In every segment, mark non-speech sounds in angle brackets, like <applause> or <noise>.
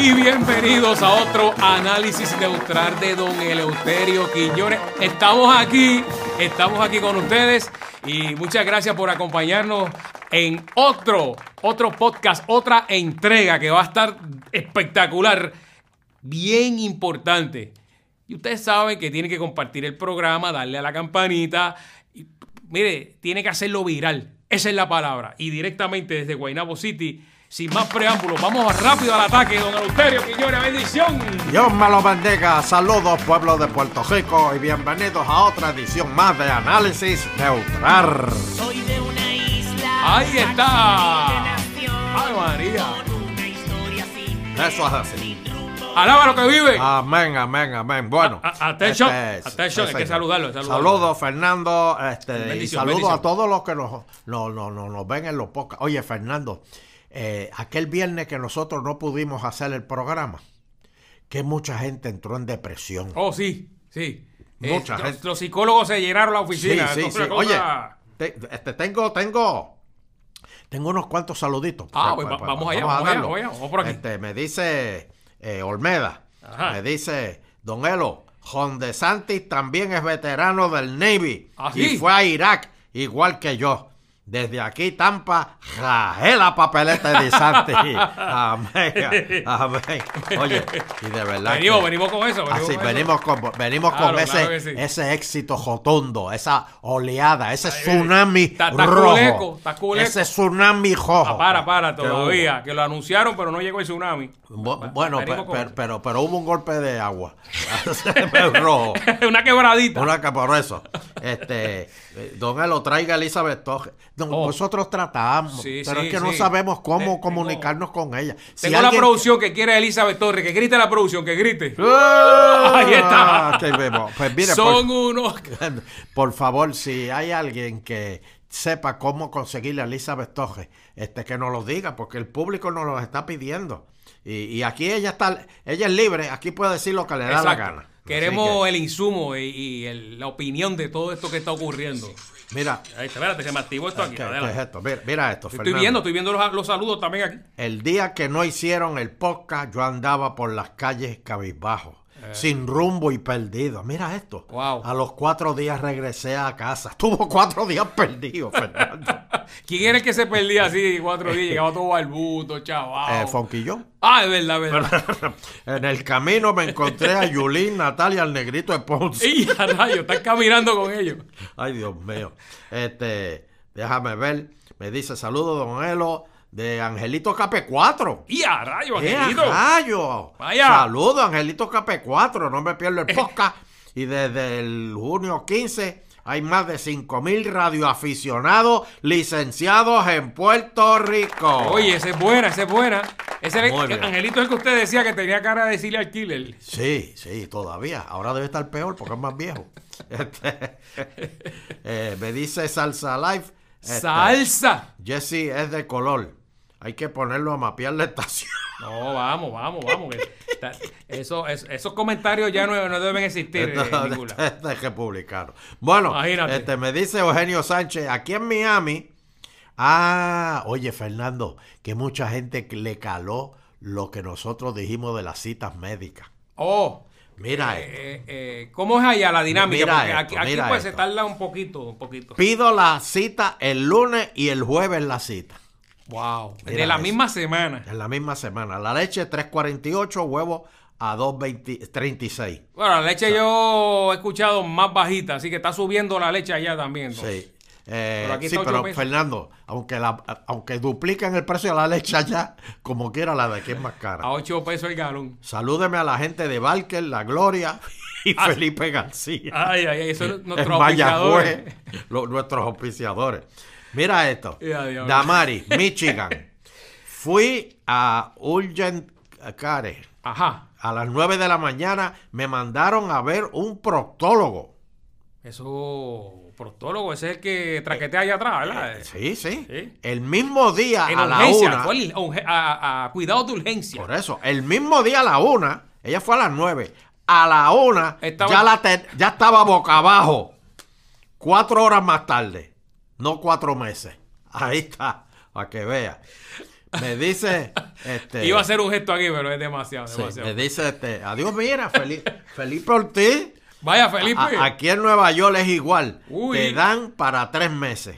Y bienvenidos a otro análisis neutral de don Eleuterio Quiñones. Estamos aquí, estamos aquí con ustedes y muchas gracias por acompañarnos en otro, otro podcast, otra entrega que va a estar espectacular, bien importante. Y ustedes saben que tienen que compartir el programa, darle a la campanita. Y, mire, tiene que hacerlo viral. Esa es la palabra. Y directamente desde Guaynabo City, sin más preámbulos, vamos rápido al ataque, don Eleuterio Quiñones. Bendición. Dios me lo bendiga. Saludos, pueblo de Puerto Rico, y bienvenidos a otra edición más de Análisis Neutral. Soy de una isla. Ahí está. Ay, María. con una historia sin Eso es así. Alaba lo que vive. Amén, amén, amén. Bueno. A- atención, este, atención, hay que saludarlo. Saludos, Fernando. Este, y saludos bendición. a todos los que nos, nos, nos- nos- nos ven en los podcasts. Oye, Fernando, eh, aquel viernes que nosotros no pudimos hacer el programa, que mucha gente entró en depresión. Oh, sí, sí. Mucha Eh, gente. los, psicólogos se llenaron la oficina. sí, sí. Oye, te- este, tengo, tengo, tengo unos cuantos saluditos. Ah, Pues, pues, pues, vamos pues, allá, vamos allá, darlo. vamos allá, vamos por aquí. Este, me dice eh, Olmeda, Ajá. me dice Don Elo, de Santis también es veterano del Navy ¿Ah, y fue a Irak igual que yo. Desde aquí, Tampa, rajé la papeleta de Santis. <laughs> Amén, amén. Oye, y de verdad. Venimos, que- venimos con eso. Venimos Así, con eso. venimos con, venimos Claro, con ese, sí. ese éxito rotundo, esa oleada, ese tsunami está rojo. culeco, está culeco. Ese tsunami rojo. Ah, para, para, todavía. Que lo anunciaron, pero no llegó el tsunami. Bueno, venimos pe- con pero, pero, hubo un golpe de agua. <laughs> <laughs> rojo. Una quebradita. Una que por eso. Este, eh, don Elo, traiga Elizabeth. Don- Oh. Nosotros tratamos, Sí, pero sí, es que no sabemos cómo comunicarnos con ella. Si Tengo la producción que quiere Elizabeth Torres. Que grite la producción, que grite. ¡Ah! <laughs> Ahí está. Que vemos. Pues mire, por- Son unos. <laughs> Por favor, si hay alguien que sepa cómo conseguirle a Elizabeth Torres, este que nos lo diga, porque el público nos lo está pidiendo. Y, y aquí ella está, ella es libre, aquí puede decir lo que le da la gana. Queremos que, el insumo y, y el- la opinión de todo esto que está ocurriendo. mira, Ahí está, espérate, se me activó esto ¿qué, aquí. qué es esto? Mira, mira esto, Estoy viendo, estoy viendo los, los saludos también aquí. El día que no hicieron el podcast, yo andaba por las calles cabizbajo, sin rumbo y perdido. Mira esto. Eh. Wow. A los cuatro días regresé a casa. Estuvo cuatro días perdido, <laughs> Fernando. ¿Quién era el que se perdía así cuatro días? Llegaba todo barbuto, chaval. eh, Fonquillón. ah, es verdad, es verdad. <laughs> En el camino me encontré a Yulín, Natalia, el negrito de Ponce. <laughs> y a rayo, están caminando con ellos. Ay, Dios mío. Este, déjame ver. Me dice saludos, don Elo, de Angelito Cape 4. Y a rayo, ¡Qué Angelito. rayo! Vaya. Saludos, Angelito Cape 4. No me pierdo el podcast. Y desde el junio 15 hay más de 5 mil radioaficionados licenciados en Puerto Rico. Oye, esa es buena, esa es buena. Ese era el. Angelito es el que usted decía que tenía cara de decirle al killer. Sí, sí, todavía. Ahora debe estar peor porque es más viejo. <laughs> Este, eh, me dice Salsa Life. este, ¡Salsa! Jesse es de color. Hay que ponerlo a mapear la estación. <laughs> No, vamos, vamos, vamos. está- eso, es- esos comentarios ya no, no deben existir <laughs> lado. este es republicano. Bueno, Imagínate. este, me dice Eugenio Sánchez, aquí en Miami. Ah, oye, Fernando, que mucha gente le caló lo que nosotros dijimos de las citas médicas. Oh, Mira, eh, esto. eh, eh, ¿cómo es allá la dinámica? Mira Porque esto, aquí, aquí, pues se tarda un poquito, un poquito. pido la cita el lunes y el jueves la cita. Wow. Mira de la eso. misma semana. En la misma semana. La leche 3.48, huevo a 2.36. Bueno, la leche yo he escuchado más bajita, así que está subiendo la leche allá también. entonces. Sí. Eh, Pero aquí sí, pero pesos. Fernando, aunque la, aunque duplican el precio de la leche allá, como quiera la de aquí es más cara. A 8 pesos el galón. Salúdeme a la gente de Barker, La Gloria <laughs> y Ah. Felipe García. Ay, ay, ay, eso es <laughs> en nuestro Mayagüez, auspiciador. lo- nuestros auspiciadores. Mira esto. Damari, <laughs> Michigan. Fui a Urgent Care. Ajá. A las 9 de la mañana me mandaron a ver un proctólogo. Eso, proctólogo, ese es el que traquetea allá atrás, ¿verdad? Eh, Sí, sí. Sí. El mismo día en a la una. fue el- a, a cuidado de urgencia. Por eso, el mismo día a la una, ella fue a las nueve, a la una Estaba- ya, la te- ya estaba boca abajo. Cuatro horas más tarde, no cuatro meses. Ahí está. para que vea. Me dice, <laughs> este, Iba a hacer un gesto aquí, pero es demasiado, sí, demasiado. me dice, este, adiós, mira, <laughs> feliz por ti. Vaya, Felipe. A- aquí en Nueva York es igual. Uy. Te dan para tres meses.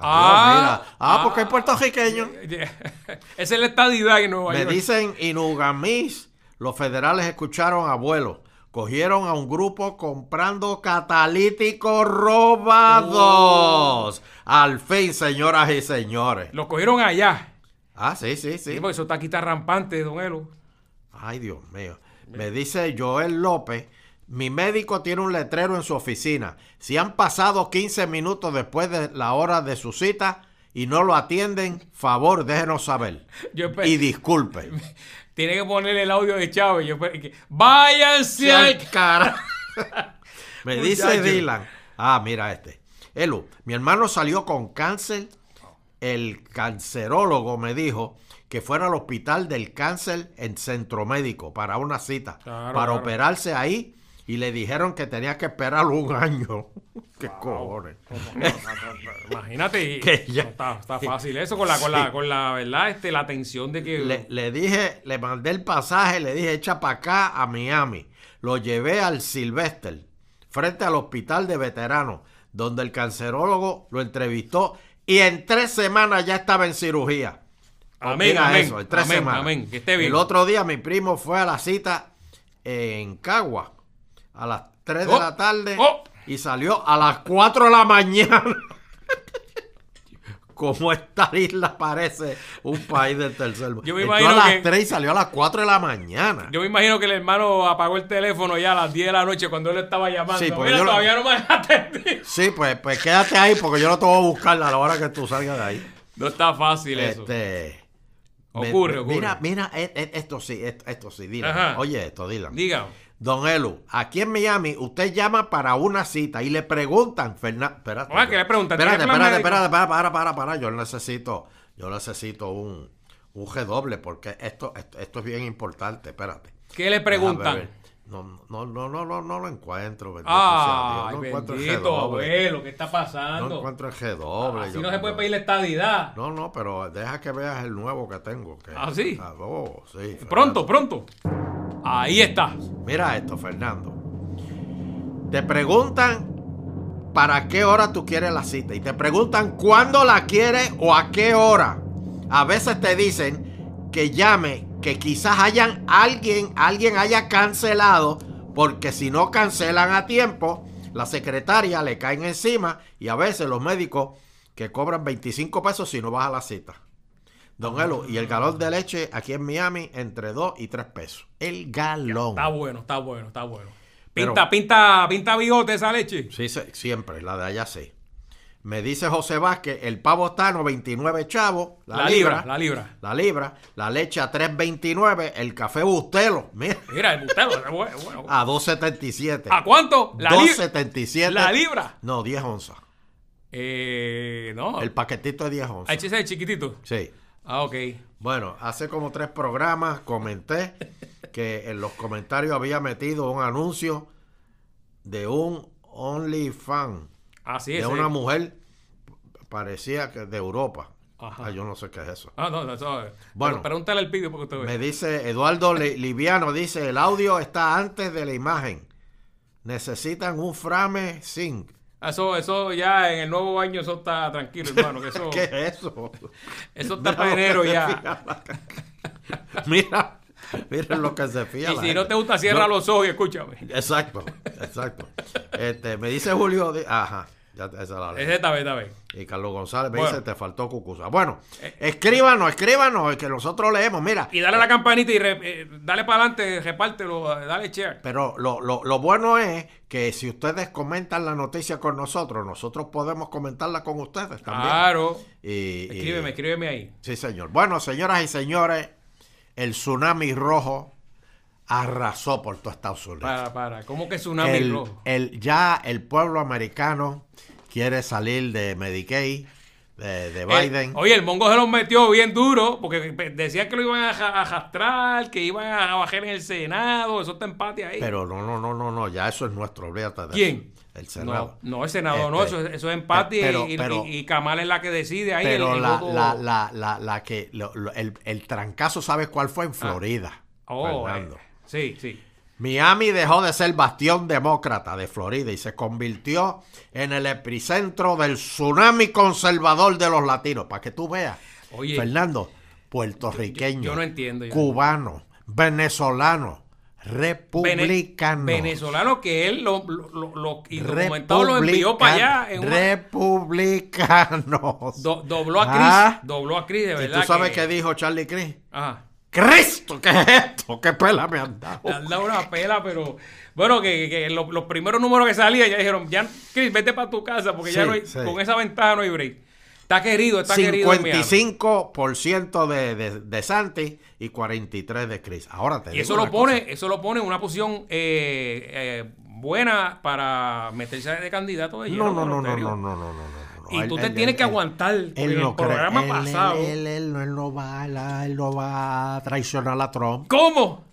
Adiós, Ah, mira. Ah, porque ah. es puertorriqueño. <laughs> Esa es la estadidad en Nueva Me York. dicen Inugamis, los federales escucharon a vuelo. Cogieron a un grupo comprando catalíticos robados. Al fin, señoras y señores. Lo cogieron allá. Ah, sí, sí, Sí, sí. eso está aquí está rampante, don Elo. Ay, Dios mío. Me dice Joel López, mi médico tiene un letrero en su oficina. Si han pasado 15 minutos después de la hora de su cita y no lo atienden, favor, déjenos saber. <laughs> Yo Y disculpe. <laughs> Tiene que ponerle el audio de Chávez. Yo que- Váyanse al... cara. <laughs> Me dice. Dylan. Ah, mira este. Elu, mi hermano salió con cáncer. El cancerólogo me dijo que fuera al hospital del cáncer en centro médico para una cita. Claro, para claro. operarse ahí. Y le dijeron que tenía que esperar un año. <laughs> ¿Qué cojones? <laughs> Imagínate. Que ya- no está, está fácil eso con la, con la, con la verdad, este, la atención de que... Le, le dije, le mandé el pasaje, le dije, echa para acá a Miami. Lo llevé al Sylvester, frente al hospital de veteranos, donde el cancerólogo lo entrevistó y en tres semanas ya estaba en cirugía. Amén, Mira amén, eso, en tres amén, semanas. amén, que esté bien. El otro día mi primo fue a la cita en Cagua a las 3 de Oh, la tarde oh. y salió a las 4 de la mañana. <laughs> Como esta isla parece un país del tercer mundo. Yo me Entró imagino a las que- 3 y salió a las 4 de la mañana. Yo me imagino que el hermano apagó el teléfono ya a las 10 de la noche cuando él estaba llamando. Sí, porque Mira, lo- todavía no me atendido. Sí, pues, pues quédate ahí porque yo no te voy a buscar a la hora que tú salgas de ahí. No está fácil eso. Este, me- Ocurre, ocurre. Mira, mira, e- e- esto sí, esto, esto sí. Ajá. Oye, esto, Dylan. Diga. Don Elu, aquí en Miami, usted llama para una cita y le preguntan, Fernando. Espérate. Ah, ¿qué le preguntan? Espérate, ¿Tiene plan espérate, espérate, para, para, para, para. Yo necesito, yo necesito un, un G doble porque esto, esto, esto es bien importante. Espérate. ¿Qué le preguntan? No, no, no, no, no, no lo encuentro. bendito Ay, sea Dios. No encuentro el G bendito, abuelo, ¿qué está pasando? No encuentro el G doble. Así Yo- no se puede pedir la estadidad. No, no, pero deja que veas el nuevo que tengo. que- ¿Ah, sí? oh, sí, Pronto, Fernando. pronto. Ahí está. Mira esto, Fernando. Te preguntan para qué hora tú quieres la cita y te preguntan cuándo la quieres o a qué hora. A veces te dicen que llame, que quizás hayan alguien, alguien haya cancelado, porque si no cancelan a tiempo, la secretaria le caen encima y a veces los médicos que cobran 25 pesos si no vas a la cita. Don Elo, y el galón de leche aquí en Miami entre 2 y 3 pesos. El galón. Está bueno, está bueno, está bueno. Pero- Pinta, pinta, pinta bigote esa leche. Sí, siempre, la de allá sí. Me dice José Vázquez, el pavo está a 99 chavos, la, La libra, libra, la libra. la libra, la leche a 3.29, el café Bustelo, mira, Mira, el bustelo, es bueno, bueno. a 2.77. ¿A cuánto? La, li- 2.77. la libra. No, 10 onzas. Eh, no. El paquetito de 10 onzas. HC chiquitito. Sí. Ah, ok. Bueno, hace como tres programas comenté <laughs> que en los comentarios había metido un anuncio de un OnlyFans. Así de es. una eh. mujer parecía que de Europa. Ajá. Ah, yo no sé qué es eso. Ah, no, no, eso. Bueno. Bueno. Pregúntale el vídeo porque usted ve. Me dice Eduardo Li- Liviano, dice, el audio está antes de la imagen. Necesitan un frame sync. Eso, eso ya en el nuevo año, eso está tranquilo, <laughs> hermano. Que eso, ¿Qué es eso? eso está Mira para enero ya. la- <laughs> Mira, miren lo que se fía. Y si no te gusta, cierra los ojos y escúchame. Exacto, exacto. Este, me dice Julio, ajá, ya esa es la Es esta vez, esta vez. Y Carlos González me Bueno. dice, te faltó cucusa. Bueno, escríbanos, escríbanos, que nosotros leemos. Mira, Y dale a la campanita y re- eh, dale para adelante, repártelo, eh, dale share. pero lo, lo, lo bueno es que si ustedes comentan la noticia con nosotros, nosotros podemos comentarla con ustedes también. Claro. Y- y- Escríbeme, escríbeme ahí. Sí, señor. Bueno, señoras y señores, el tsunami rojo arrasó por todo Estados Unidos. Para, para. ¿Cómo que tsunami el, el- ya el pueblo americano quiere salir de Medicaid, de, de Eh, Biden. oye, el mongo se los metió bien duro porque decían que lo iban a, arrastrar, que iban a bajar en el Senado, eso está empate ahí. Pero no, no, no, no, no, ya eso es nuestro, olvídate de ¿Quién? eso. El Senado. No, no, el Senado no, Este, eso, es- eso es empate pero- y, pero- y, y Kamala es la que decide ahí. Pero el, la, la, la, la, la que, lo- lo- el, el trancazo, ¿sabes cuál fue? En Florida. Oh, Fernando. eh, sí, sí. Miami dejó de ser bastión demócrata de Florida y se convirtió en el epicentro del tsunami conservador de los latinos. Para que tú veas, Oye, Fernando, puertorriqueño, yo- yo no entiendo cubano, venezolano, Vene- republicano. venezolano que él lo, lo, lo- lo- indocumentado lo envió para allá. En una- Republicanos. do- dobló a Chris. Ah. Dobló a Chris, de ¿Y verdad. tú sabes que, qué dijo Charlie Cris? Ajá. ¡Cristo! ¿Qué es esto? ¿Qué pela me han dado? Le han dado una pela, pero bueno, que, que lo- los primeros números que salían ya dijeron, ya, Chris, vete para tu casa porque ya no hay, sí. con esa ventana no hay break. Está querido, está querido. en Miami. 55% de, de, de Santi y 43% de Chris. Ahora te Y digo eso lo pone, cosa. eso lo pone en una posición eh, eh, buena para meterse de candidato de lleno No, no, no, no, no, no, no, no. Y Él- tú te él- tienes él- que aguantar. en no el cree- programa él- pasado. Él, no- él no va, a la- él no va a traicionar a Trump. ¿Cómo?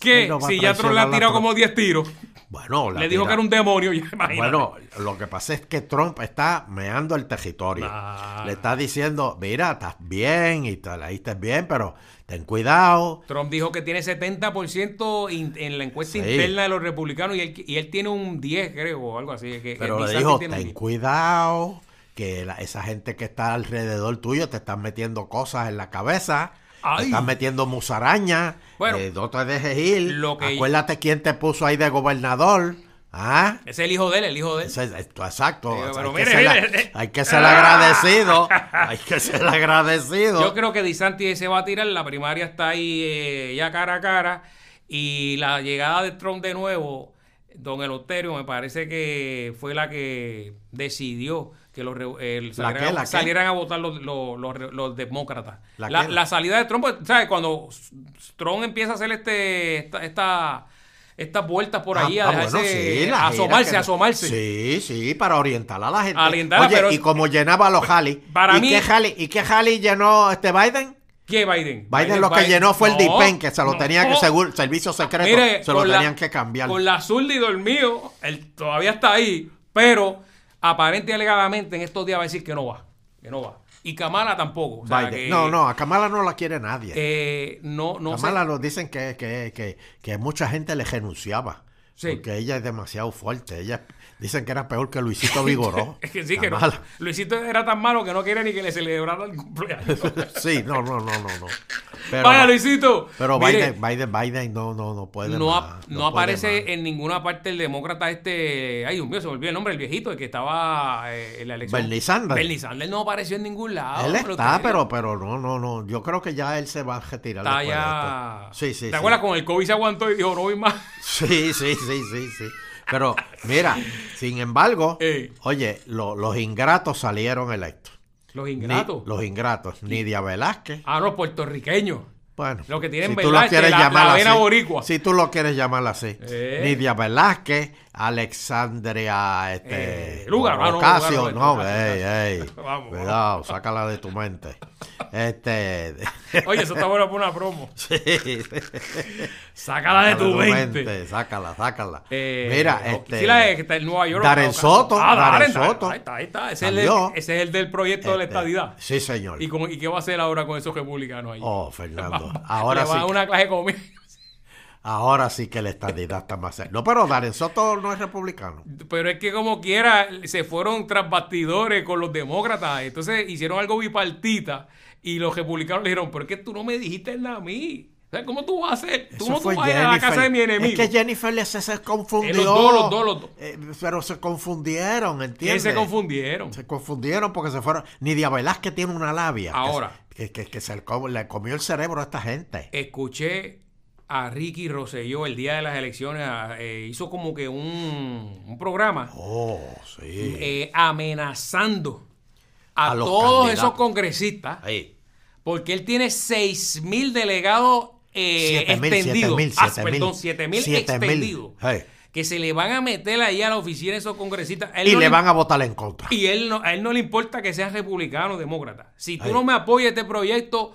¿Qué? No si ya Trump le ha tirado como 10 tiros. Bueno, la Le dijo tira- que era un demonio, <laughs> imagínate. Bueno, lo que pasa es que Trump está meando el territorio. Ah. Le está diciendo, mira, estás bien y tal, ahí estás bien, pero ten cuidado. Trump dijo que tiene 70% in- en la encuesta Sí. interna de los republicanos y él, y él tiene un 10, creo, o algo así. Que, Pero le dijo, un ten 10. cuidado, que la- esa gente que está alrededor tuyo te están metiendo cosas en la cabeza, te Ay. están metiendo musarañas, Bueno, eh, no te dejes ir. lo que- Acuérdate quién te puso ahí de gobernador. ¿Ah? Es el hijo de él, el hijo de él. Es- exacto. Digo, hay, que mire, ser, mire. hay que ser agradecido. <laughs> Hay que ser agradecido. Yo creo que DeSantis se va a tirar, la primaria está ahí eh, ya cara a cara y la llegada de Trump de nuevo, don Eleuterio, me parece que fue la que decidió que los, ¿La salieran, qué, a- la qué? salieran a votar los, los- los- los demócratas. ¿La La, qué? la salida de Trump, pues, ¿sabes? Cuando Trump empieza a hacer este esta, esta- estas vueltas por ahí, Ah, a ah, bueno, dejarse sí, asomarse, que- asomarse. Sí, sí, para orientar a la gente. Oye, pero- y como llenaba los Halley. Para ¿Y mí- qué Halley, ¿Y qué Halley llenó este Biden? ¿Qué Biden? Biden, lo que Biden- llenó fue el No, DIPEN, que se lo no. tenía que seguro, servicio secreto, Mire, se lo la- tenían que cambiar. Con la zurda y dormido, él todavía está ahí, pero aparente y alegadamente en estos días va a decir que no va, que no va. Y Kamala tampoco. o sea, Biden. que, No, no, a Kamala no la quiere nadie. eh, no, no sé. Kamala nos dicen que, que, que, que mucha gente le renunciaba. Sí. Porque ella es demasiado fuerte. Ella dicen que era peor que Luisito Vigoró. <laughs> Es que sí, que no. Luisito era tan malo que no quería ni que le celebraran el cumpleaños. <laughs> Sí, no, no, no, no, no. Pero, Vaya, Luisito. pero Mire, Biden, Biden, Biden no, no, no puede no, más, no no puede aparece más. en ninguna parte el demócrata este. Ay, Dios mío, se me olvidó el nombre, el viejito, el que estaba eh, en la elección. Bernie Sanders. Bernie Sanders no apareció en ningún lado. Él está, pero, pero no, no, no. Yo creo que ya él se va a retirar Está de ya. Sí, sí, ¿Te sí. acuerdas? Con el COVID se aguantó y dijo, no voy más. Sí, sí, sí, <laughs> sí, sí. Pero, mira, sin embargo, Ey. oye, lo- los ingratos salieron electos. Los Ni- ingratos. los ingratos. Nidia Velázquez. Ah, los puertorriqueños. Bueno, Lo que tienen, si tú lo quieres la- llamar la así. vena boricua. Si tú lo quieres llamar así. Eh. Nidia Velázquez, Alexandria este, Eh, Lugar, ah, no, Ocasio. Lugar, no, Ocasio, ey, ey. <laughs> Cuidado, sácala de tu mente. Este. Oye, eso está bueno para una promo. <laughs> sí. Sácala de tu mente. Sácala, sácala. Eh, Mira, no, este. sí, la de que está en Nueva York. Darren Soto, Ah, Darren Soto. Ahí está, ahí está. Ese, es el, del- Salió. ese es el del proyecto de la este, estadidad. Sí, señor. ¿Y, cómo- ¿Y qué va a hacer ahora con esos republicanos ahí? Oh, Fernando. <laughs> Ahora va a sí. una clase. Ahora sí que la estadidad está más cerca. No, pero Darren Soto no es republicano. Pero es que como quiera, se fueron tras bastidores con los demócratas. Entonces hicieron algo bipartita y los republicanos le dijeron, pero es que tú no me dijiste nada a mí. O sea, ¿cómo tú vas a hacer? Eso ¿Cómo tú vas a ir a la casa de mi enemigo? Es que Jennifer le- se, confundió. Eh, los dos, los dos, los dos. Eh, pero se confundieron, Que ¿entiendes? se confundieron. Se confundieron porque se fueron. Nidia Velázquez tiene una labia. que Ahora. Que, que, que se le com- le comió el cerebro a esta gente. Escuché a Ricky Rosselló el día de las elecciones, eh, hizo como que un, un programa Oh, sí. eh, amenazando a, todos esos congresistas Ahí. porque él tiene 6 mil delegados eh, extendidos. mil, Ah, siete perdón, mil. 7 mil Siete mil. extendidos. Hey. que se le van a meter ahí a la oficina esos congresistas. Él Y no le van a votar en contra. y él no, a él no le importa que seas republicano o demócrata. Si tú no me apoyas este proyecto,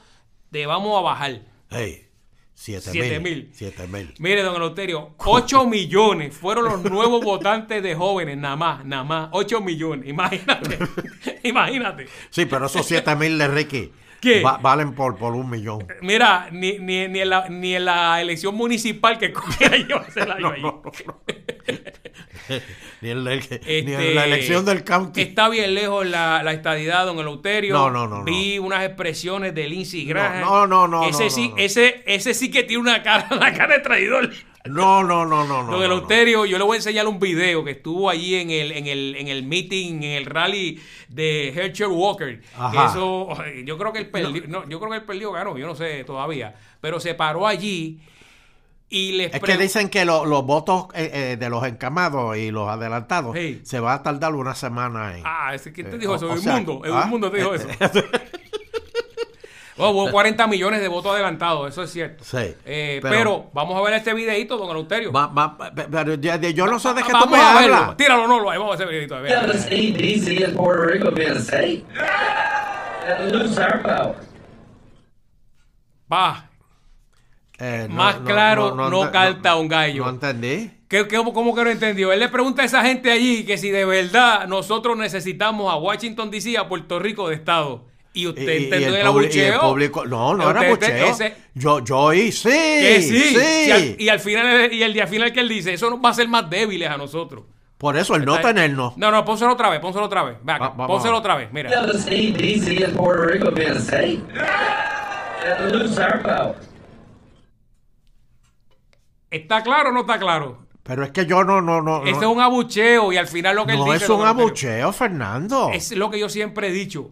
te vamos a bajar. Hey, siete, Siete mil. mil. Siete mil. Mire, don Eleuterio, 8 millones fueron los nuevos <laughs> votantes de jóvenes, nada más, nada más. 8 millones, imagínate. <laughs> imagínate. Sí, pero esos siete mil de Ricky ¿Qué? va- valen por, por un millón. Mira, ni, ni, ni, en la, ni en la elección municipal que <laughs> cogía yo año ahí. <laughs> Ni en, el- ni Este, en la elección del county. Está bien lejos la, la estadidad, don Eleuterio. No, no, no, no. Vi unas expresiones de Lindsey Graham. No, no, no, Ese, no, sí, no, no. Ese, ese sí que tiene una cara, <laughs> una cara de traidor. No, no, no, no, no. don no, no. Eleuterio, yo le voy a enseñar un video que estuvo allí en el, en el, en el meeting, en el rally de Herschel Walker. Ajá. eso, yo creo que él perdió, no, yo creo que él perdió, ganó, yo no sé todavía. Pero se paró allí y les Es que dicen que lo- los votos eh, eh, de los encamados y los adelantados Sí. se va a tardar una semana en. Ah, ¿ese ¿quién te Eh, dijo o- eso? o ¿En sea, mundo? ¿En ¿ah? un mundo te dijo <laughs> eso? Oh, hubo 40 millones de votos adelantados, eso es cierto. Sí, Eh, pero- pero, vamos a ver este videito, don Eleuterio. Va- va- pero yo no sé de qué tú vamos me hablas. Tíralo, no, lo vamos a videito. ver. Puerto Rico being a state. And lose our power. Va, Eh, no, Más claro, no ente- canta un gallo. No entendí. ¿Qué, qué, ¿Cómo que no entendió? Él le pregunta a esa gente allí que si de verdad nosotros necesitamos a Washington DC, a Puerto Rico de Estado. Y usted y- entendió el el publi- y el abucheo. público. No, no era Usted- bucheo. ese- Yo, yo oí, sí. que sí. sí. Si al- y al final, y el día final que él dice, eso nos va a hacer más débiles a nosotros. Por eso el no Está- tenernos. No, no, pónselo otra vez, pónselo otra vez. Va- pónselo otra vez, mira. ¿Está claro o no está claro? Pero es que yo no, no, no. Este no, es un abucheo y al final lo que él no dice... es un abucheo, Fernando. Es lo que yo siempre he dicho.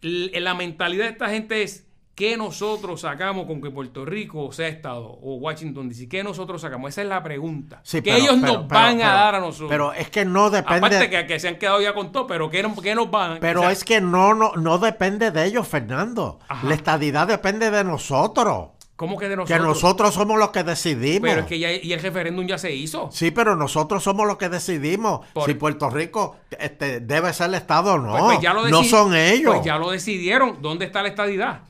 La mentalidad de esta gente es ¿qué nosotros sacamos con que Puerto Rico sea Estado o Washington DC? ¿Qué nosotros sacamos? Esa es la pregunta. Sí, ¿Qué pero- ellos pero- nos pero- van a dar a nosotros? Pero es que no depende. Aparte que, que se han quedado ya con todo, pero ¿qué, nos- qué nos van? Pero o sea, es que no, no, no depende de ellos, Fernando. Ajá. La estadidad depende de nosotros. ¿Cómo que de Que nosotros? nosotros somos los que decidimos. Pero es que ya y el referéndum ya se hizo. Sí, pero nosotros somos los que decidimos Por- si Puerto Rico este, debe ser el Estado o no. Pues- pues ya lo no son ellos. Pues ya lo decidieron. ¿Dónde está la estadidad?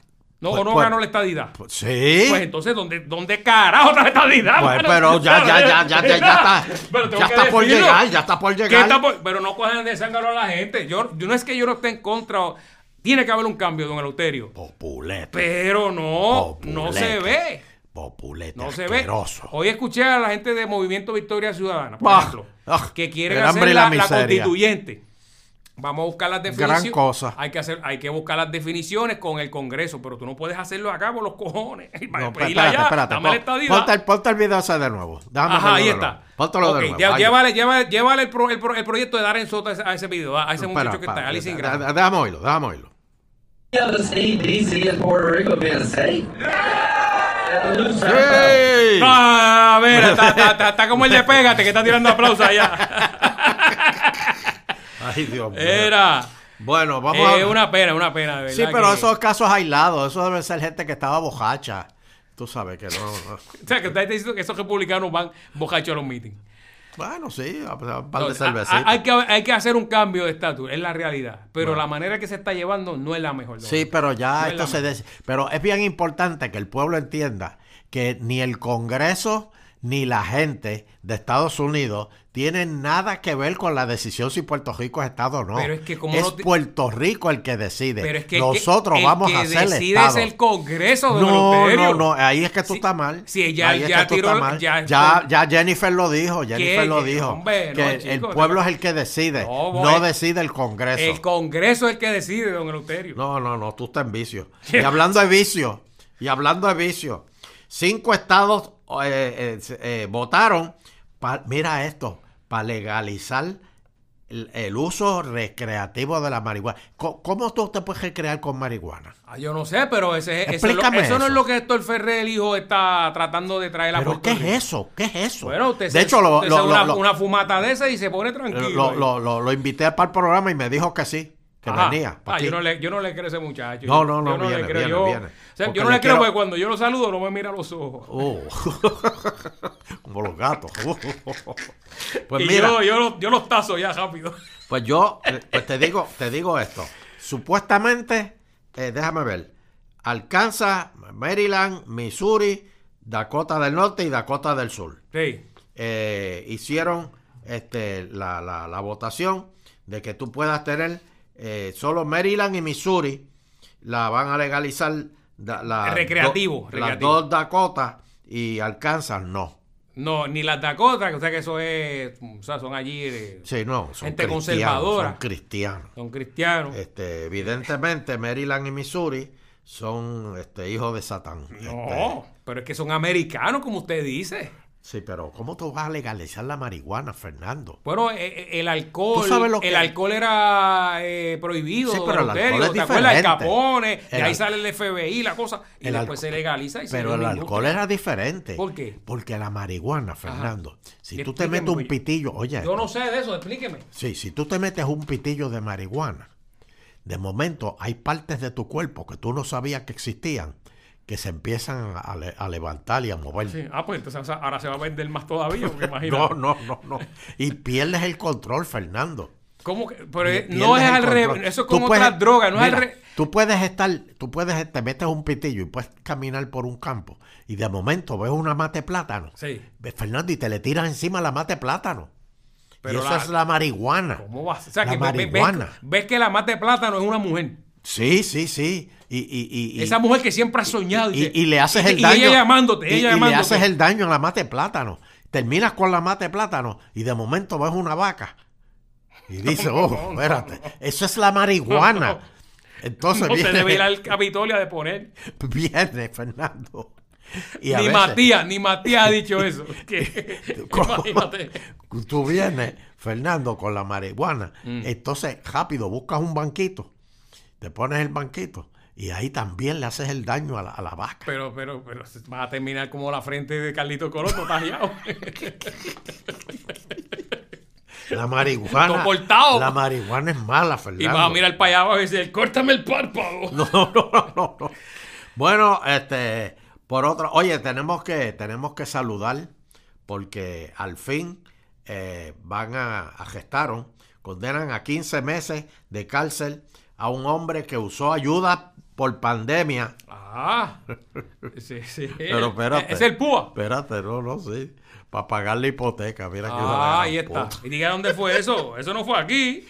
¿No, Pues- ¿O no pues- ganó la estadidad? Pues sí. Pues entonces, ¿dónde, dónde carajo está la estadidad? Pues, mano? pero <laughs> ya, ya, ya, ya, ya, ya está. Pero ya está por llegar, ya está por ¿Qué llegar. está por- Pero no cojan de zángano a la gente. Yo, yo no es que yo no esté en contra. Tiene que haber un cambio, don Eleuterio. Populete. Pero no, no se ve. Populete No se ve. Hoy escuché a la gente de Movimiento Victoria Ciudadana, por Ah, ejemplo, ah, que quieren hacer la constituyente. Vamos a buscar las definiciones. Gran cosa. Hay que hacer, hay que buscar las definiciones con el Congreso, pero tú no puedes hacerlo acá por los cojones. <laughs> No, pedirle espérate, allá, espérate. dame Pon-. Ponte, el- ponte el video ese de nuevo. Déjame Ajá, ahí está. nuevo. Póntelo Ok, de nuevo. llévale, llévale, llévale el, pro- el pro- el proyecto de Darren Soto a ese, a ese video, a ese muchacho que está, Alice Déjame oírlo, déjame oírlo. In Puerto Rico being a state. And lose our power. ¡Ey! Ah, mira, está, está- está- está como el de Pégate que está tirando aplausos allá. <laughs> Ay, Dios mío. Era. Bueno, vamos Es a... una pena, una pena, de verdad. Sí, pero que- esos casos aislados, eso debe ser gente que estaba bojacha. Tú sabes que no. no. <laughs> O sea, que usted está diciendo que esos republicanos van bojachos a los meetings. Bueno, sí, a- No, de hay, que, hay que hacer un cambio de estatus, es la realidad. Pero la manera que se está llevando no es la mejor. Sí, pero ya No esto se... des- Pero es bien importante que el pueblo entienda que ni el Congreso ni la gente de Estados Unidos tienen nada que ver con la decisión si Puerto Rico es Estado o no. Pero es que como es no te- Puerto Rico el que decide. Pero es que Nosotros que, el vamos que a ser el decide Estado. es el Congreso de No, no, no, ahí es que tú estás mal. sí, ya- Ahí es ya que tú tiró- estás mal. ya- Ya, ya Jennifer lo dijo, Jennifer lo dijo. Hombre, no, que chico, el pueblo no- es el que decide, No, decide el Congreso. El Congreso es el que decide, don Eleuterio. No, no, no, tú estás en vicio. <laughs> Y hablando de vicio, y hablando de vicio, cinco estados votaron, pa- mira esto, para legalizar el, el uso recreativo de la marihuana. Co- ¿Cómo, tú te puedes recrear con marihuana? Ah, yo no sé, pero ese, eso, es lo- Explícame eso no es lo que Héctor Ferrer, el hijo, está tratando de traer a ¿Pero qué es eso? ¿Qué es eso? Bueno, usted de se, hecho, lo, usted lo- se lo- una, fumata de esa y se pone tranquilo. lo- ahí. lo- lo- lo invité para el programa y me dijo que sí, que Ajá. Ah, yo no le, yo no le creo a ese muchacho. No, no, no, yo le viene, creo. viene, yo, viene. o sea, Porque yo no le le creo porque cuando yo lo saludo no me mira a los ojos. Oh. <laughs> Como los gatos. <laughs> pues y mira, yo, yo, los- yo los tazo ya rápido. <laughs> pues yo eh, pues te digo, te digo esto. Supuestamente, eh, déjame ver, Arkansas, Maryland, Missouri, Dakota del Norte y Dakota del Sur. Sí. eh, hicieron este, la, la- la votación de que tú puedas tener eh, solo Maryland y Missouri la van a legalizar da- la- Recreativo, do- recreativo. las dos Dakotas y Arkansas no. No, ni las Dakota, que o sea que eso es, o sea, son allí, eh, Sí, no, son Gente conservadora. son cristianos. son cristianos. Este, evidentemente Maryland y Missouri son este, hijos de Satán. Este, no, pero es que son americanos, como usted dice. Sí, pero ¿cómo tú vas a legalizar la marihuana, Fernando? Bueno, eh, eh, el alcohol, ¿Tú sabes lo que- el alcohol era eh, prohibido, Sí, pero el alcohol es ¿te acuerdas? El diferente. Capone, de El ahí al- sale el FBI, la cosa, y El después alco- se legaliza y se Pero el alcohol era diferente. ¿Por qué? Porque la marihuana, Fernando, si tú te metes un pues. pitillo, oye, Yo no sé de eso, explíqueme. sí, si tú te metes un pitillo de marihuana, de momento hay partes de tu cuerpo que tú no sabías que existían, que se empiezan a, le- a levantar y a mover. Sí. Ah, pues entonces ahora se va a vender más todavía, porque <laughs> imagínate. No, no, no, no. Y pierdes el control, Fernando. ¿Cómo que? Pero no es al revés, eso es puedes- otras drogas, no es mira, al revés. Tú puedes estar, tú puedes, te metes un pitillo y puedes caminar por un campo y de momento ves una mate plátano. Sí. Ves, Fernando, y te le tiras encima la mate plátano. Pero y eso la- es la marihuana. ¿Cómo va? O sea, La que ves, marihuana. ves que la mate plátano es una mujer. Sí, sí, sí. Y, y, y, Esa mujer que siempre ha soñado. y, y le haces el y daño. ella llamándote, y- ella y le haces el daño a la mate plátano. Terminas con la mate plátano y de momento ves una vaca. Y <laughs> dices, oh, no, no, espérate. Eso es la marihuana. <laughs> Entonces No se viene, debe ir al Capitolio a deponer. viene Fernando. Y a Ni veces- Matías, ni Matías ha dicho eso. <laughs> Que- imagínate. Tú vienes, Fernando, con la marihuana. Mm. Entonces, rápido, buscas un banquito. Te pones el banquito. Y ahí también le haces el daño a la, a la vaca. Pero, pero, pero vas a terminar como la frente de Carlito Colón, tajeado. La marihuana. La marihuana es mala, Fernando. y vas a mirar para allá y decir, córtame el párpado. <laughs> No, no, no, no, no. Bueno, este, por otro, oye, tenemos que, tenemos que saludar porque al fin eh, van a, a gestaron, condenan a 15 meses de cárcel a un hombre que usó ayuda por pandemia. Ah, <laughs> sí, sí. Pero espérate. Es el púa. Espérate, no, no, sí. Para pagar la hipoteca, mira que Ah, ahí está. Y diga dónde fue eso. Eso no fue aquí.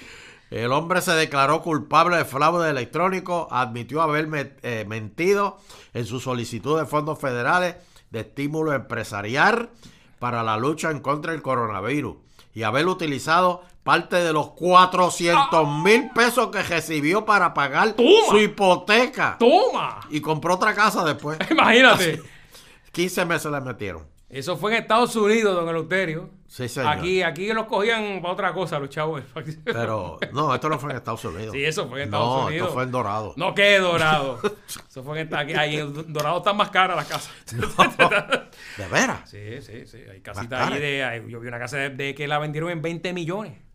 El hombre se declaró culpable de fraude electrónico, admitió haber eh, mentido en su solicitud de fondos federales de estímulo empresarial para la lucha en contra del coronavirus y haber utilizado parte de los 400 mil pesos que recibió para pagar Toma. su hipoteca ¡Toma! y compró otra casa después. <laughs> Imagínate. 15 meses le metieron. Eso fue en Estados Unidos, don Eleuterio. Sí, señor. Aquí, aquí los cogían para otra cosa, los chavos. <laughs> Pero no, esto no fue en Estados Unidos. Sí, eso fue en Estados no, Unidos. esto fue en Dorado. No, que dorado. <laughs> Eso fue en aquí, ahí en Dorado están más caras las casas. ¿De veras? Sí, sí, sí. Hay casitas ahí de. Yo vi una casa de, de que la vendieron en 20 millones.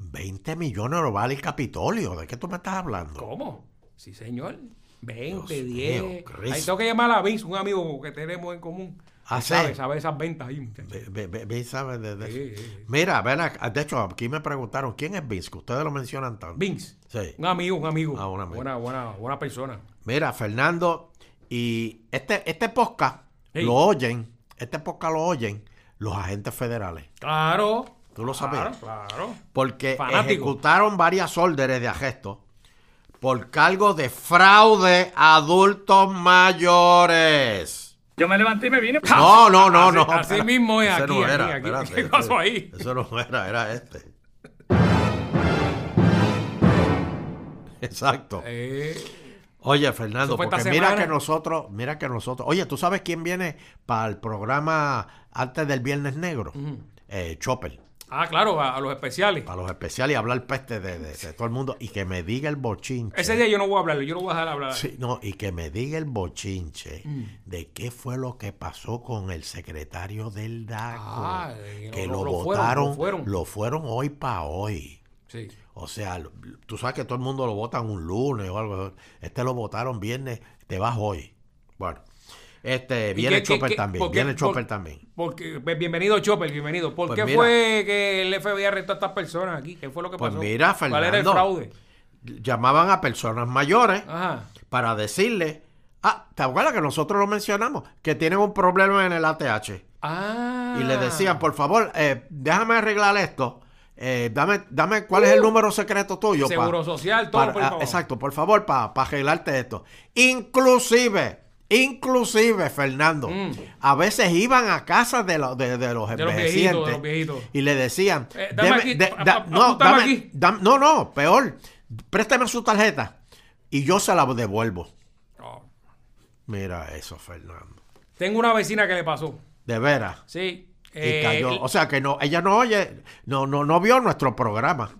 20 millones lo vale el Capitolio. ¿De qué tú me estás hablando? ¿Cómo? Sí, señor. 20, Dios 10. mío, Cristo. ahí tengo que llamar a Vince, un amigo que tenemos en común. Ah, sabe, sabe esas ventas ahí, ve- sabe de- de Sí, eso. sí. Mira, ven acá. De hecho, aquí me preguntaron quién es Vince, que ustedes lo mencionan tanto. Vince. Sí. Un amigo, un amigo. Ah, un amigo. Buena, buena, buena persona. Mira, Fernando, y este, este podcast lo oyen, este podcast lo oyen los agentes federales. Claro. ¿Tú lo Claro, sabías? claro. Porque Fanático. ejecutaron varias órdenes de arresto por cargo de fraude a adultos mayores. Yo me levanté y me vine. No, no, no, Así- no. así mismo es Ese aquí, no aquí, era, aquí. espérate, ¿Qué pasó ahí? Eso no era, era este. Exacto. Eh, Oye, Fernando, porque mira semana. que nosotros, mira que nosotros, oye, ¿tú sabes quién viene para el programa antes del Viernes Negro? Eh, Chopper, ah, claro, a, a los especiales. para los especiales y hablar peste de, de- de todo el mundo y que me diga el bochinche. Ese día yo no voy a hablarle, yo no voy a dejar hablar. Sí, no, y que me diga el bochinche Mm. de qué fue lo que pasó con el secretario del DACO. Ah, que lo- votaron, lo fueron. lo fueron hoy para hoy. Sí. O sea, tú sabes que todo el mundo lo votan un lunes o algo. Este lo votaron viernes, te vas hoy. Bueno, este, ¿Y viene Chopper también, viene por- Chopper también. Porque, pues, bienvenido Chopper, bienvenido. ¿Por Pues qué mira. fue que el FBI arrestó a estas personas aquí? ¿Qué fue lo que Pues pasó? mira, ¿Cuál era el Fernando. fraude? Llamaban a personas mayores Ajá. para decirle, ah, ¿te acuerdas que nosotros lo mencionamos? Que tienen un problema en el ATH. Ah. Y le decían, por favor, eh, déjame arreglar esto. Eh, dame, dame cuál es el número secreto tuyo. pa- Uh. Seguro social, todo para- por ah, favor. Exacto, por favor, para arreglarte esto. Inclusive, inclusive, Fernando, Mm. a veces iban a casa de, los de, de los De los envejecientes viejitos, de los viejitos. y le decían, Eh, dame "Deme- aquí, de- a- da- a- no, apúntame dame- aquí". dam- no, no, peor, préstame su tarjeta y yo se la devuelvo. Oh. Mira eso, Fernando. Tengo una vecina que le pasó. De veras. Sí. Y Eh, cayó. O sea que no, ella no oye, no, no, no vio nuestro programa.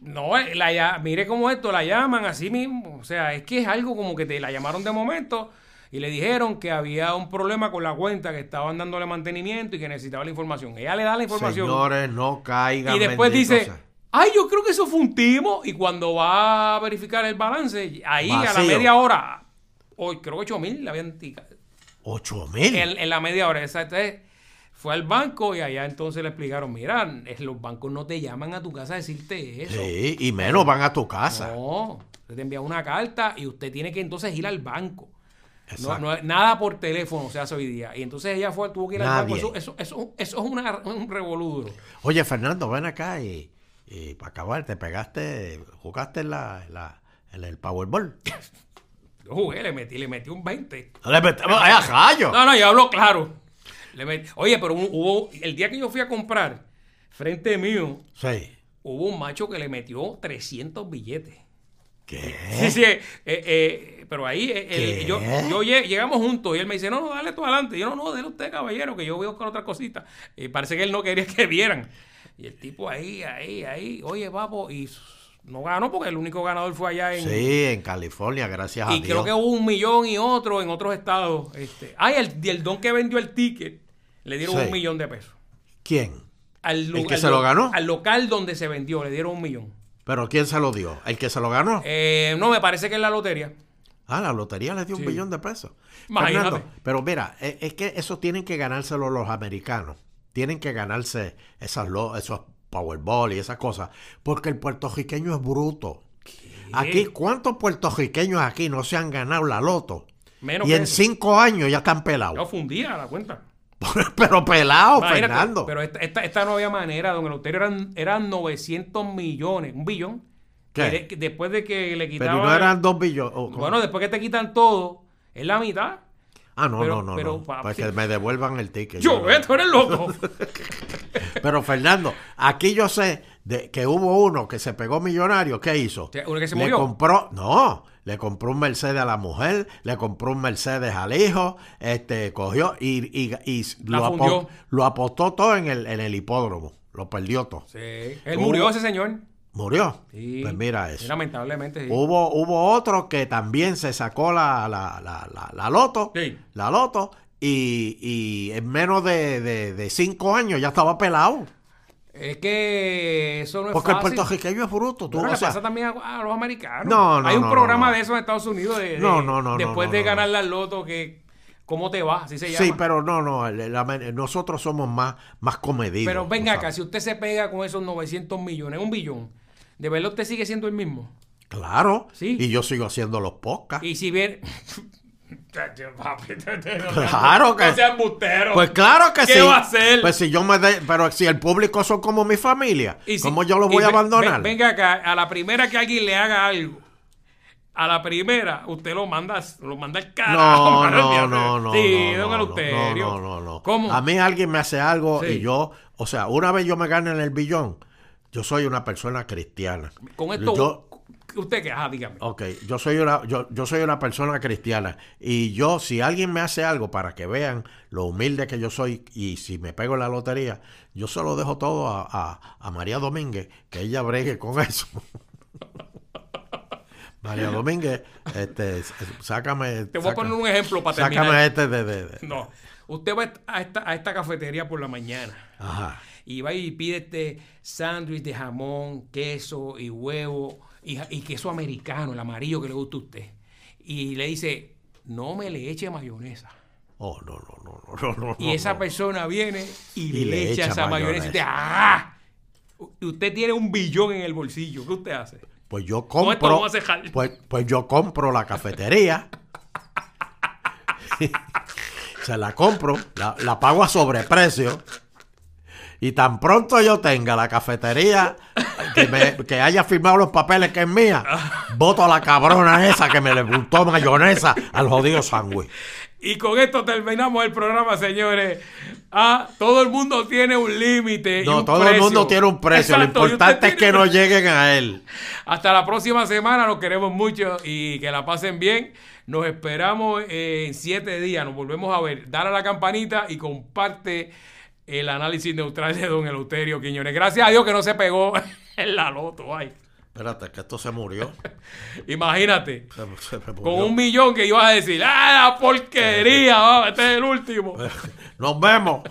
No, eh, la, mire cómo esto la llaman así mismo. O sea, es que es algo como que te la llamaron de momento y le dijeron que había un problema con la cuenta, que estaban dándole mantenimiento y que necesitaba la información. Ella le da la información. Señores, no caigan. y después dice, sea. ay, yo creo que eso fue un timo. Y cuando va a verificar el balance, ahí a la media hora, hoy creo que 8 mil le habían ticado. Ocho mil. En, en la media hora, entonces, fue al banco y allá entonces le explicaron, mira, los bancos no te llaman a tu casa a decirte eso. Sí, y menos van a tu casa. No, te envía una carta y usted tiene que entonces ir al banco. No, no- nada por teléfono se hace hoy día. Y entonces ella fue, tuvo que ir al Nadie. banco. Eso, eso, eso, eso es una- un revoludro. Oye, Fernando, ven acá y, y para acabar, te pegaste, jugaste en, la, en, la- en el Powerball. <laughs> Yo jugué, le metí, le metí un 20. No le metemos ¡Ay, a rayo! No, no, yo hablo claro. Le metí- Oye, pero hubo, el día que yo fui a comprar, frente mío, Sí. hubo un macho que le metió 300 billetes. ¿Qué? Sí, sí, eh, eh, pero ahí eh, ¿Qué? yo, yo lle- llegamos juntos y él me dice, no, no, dale tú adelante. Y yo, no, no, dale usted, caballero, que yo voy a buscar otra cosita. Y parece que él no quería que vieran. Y el tipo ahí, ahí, ahí, oye, papo, y no ganó porque el único ganador fue allá en... Sí, en California, gracias a y Dios. creo que hubo un millón y otro en otros estados. Este. Ay, el, y el don que vendió el ticket, le dieron Sí. un millón de pesos. ¿Quién? Al, ¿El que al se lo- lo ganó? Al local donde se vendió, le dieron un millón. ¿Pero quién se lo dio? ¿El que se lo ganó? Eh, no, me parece que es la lotería. Ah, la lotería le dio un billón de pesos. Imagínate. Fernando, pero mira, es, es que eso tienen que ganárselo los americanos. Tienen que ganarse esas lo- esos Powerball y esas cosas. Porque el puertorriqueño es bruto. Aquí, ¿cuántos puertorriqueños aquí no se han ganado la loto? Menos y en eso. cinco años ya están pelados. fundía la cuenta. <laughs> pero pelados, Imagínate, Fernando. Pero esta, esta, esta no había manera, don Eleuterio, eran, eran 900 millones, un billón. ¿Qué? Que después de que le Pero quitaban... no eran dos billones. Bueno, después que te quitan todo, es la mitad. ah, no, pero- no, no. pero, no. Para que me devuelvan el ticket. Yo, no. eh, eres loco. <laughs> Pero Fernando, aquí yo sé de que hubo uno que se pegó millonario. ¿Qué hizo? Uno que se le murió. compró, no, le compró un Mercedes a la mujer, le compró un Mercedes al hijo, este, cogió y, y, y lo, fundió. apo- lo apostó todo en el, en el hipódromo. Lo perdió todo. sí. Él murió ese señor. Murió. Sí. Pues mira eso. lamentablemente, sí. Hubo, hubo otro que también se sacó la, la, la, la, la loto. Sí. La loto. Y, y en menos de, de- de cinco años ya estaba pelado. Es que eso no es Porque el fácil. puertorriqueño es bruto. Tú, Pero le sea, pasa también a, a los americanos. No, no, Hay un no, programa no, no. de eso en Estados Unidos de, No, no, no, después de ganar la loto que cómo te va, así se llama. Sí, pero no, no, el- la- nosotros somos más, más comedidos. Pero venga acá, si usted se pega con esos 900 millones, un billón, ¿de verdad usted sigue siendo el mismo? Claro. Sí. Y yo sigo haciendo los podcasts. Y si bien... <laughs> Claro que- No seas embustero. Pues claro que ¿Qué sí. va a hacer? Pues si yo me de, pero si el público son como mi familia, Y si- ¿cómo yo los voy a abandonar? ve- venga acá, a la primera que alguien le haga algo, a la primera usted lo manda, lo manda al carajo. No, <laughs> no, no, no. Sí, no, don no, Eleuterio. No, no, no, no. ¿Cómo? A mí alguien me hace algo Sí. y yo, o sea, una vez yo me gane en el billón, yo soy una persona cristiana. Con esto, Yo, usted que, ah, dígame. ok, yo soy una, yo, yo soy una persona cristiana y yo, si alguien me hace algo para que vean lo humilde que yo soy y si me pego en la lotería, yo se lo dejo todo a, a- a María Domínguez, que ella bregue con <laughs> eso. María Domínguez, este, sácame. Te voy a poner un ejemplo para terminar. Sácame este de, de- de- No, usted va a esta, a esta cafetería por la mañana Ajá. Y va y pide este sándwich de jamón, queso y huevo y, y queso americano, el amarillo que le gusta a usted. Y le dice, no me le eche mayonesa. Oh, no, no, no, no, no, no. Y esa no. persona viene y, Y le, echa, echa esa mayonesa y usted, mayonesa. ¡ah! Y usted tiene un billón en el bolsillo. ¿Qué usted hace? Pues yo compro. vamos a cejar. Pues, pues yo compro la cafetería. <laughs> Se la compro, la, la pago a sobreprecio. Y tan pronto yo tenga la cafetería que, me- que haya firmado los papeles que es mía, voto a la cabrona esa que me le gustó mayonesa al jodido sándwich. Y con esto terminamos el programa, señores. Ah, todo el mundo tiene un límite. y No, un todo el mundo tiene un precio. Exacto, Lo y importante es que no lleguen a él. Hasta la próxima semana, los queremos mucho y que la pasen bien. Nos esperamos eh, en siete días. Nos volvemos a ver. Dale a la campanita y comparte el análisis neutral de Don Eleuterio Quiñones. Gracias a Dios que no se pegó <laughs> en la loto. Ay, Espérate, que esto se murió. <laughs> imagínate. Se- se me Con un millón que ibas a decir, ¡ah, la porquería! vamos, este es el último. <laughs> Nos vemos.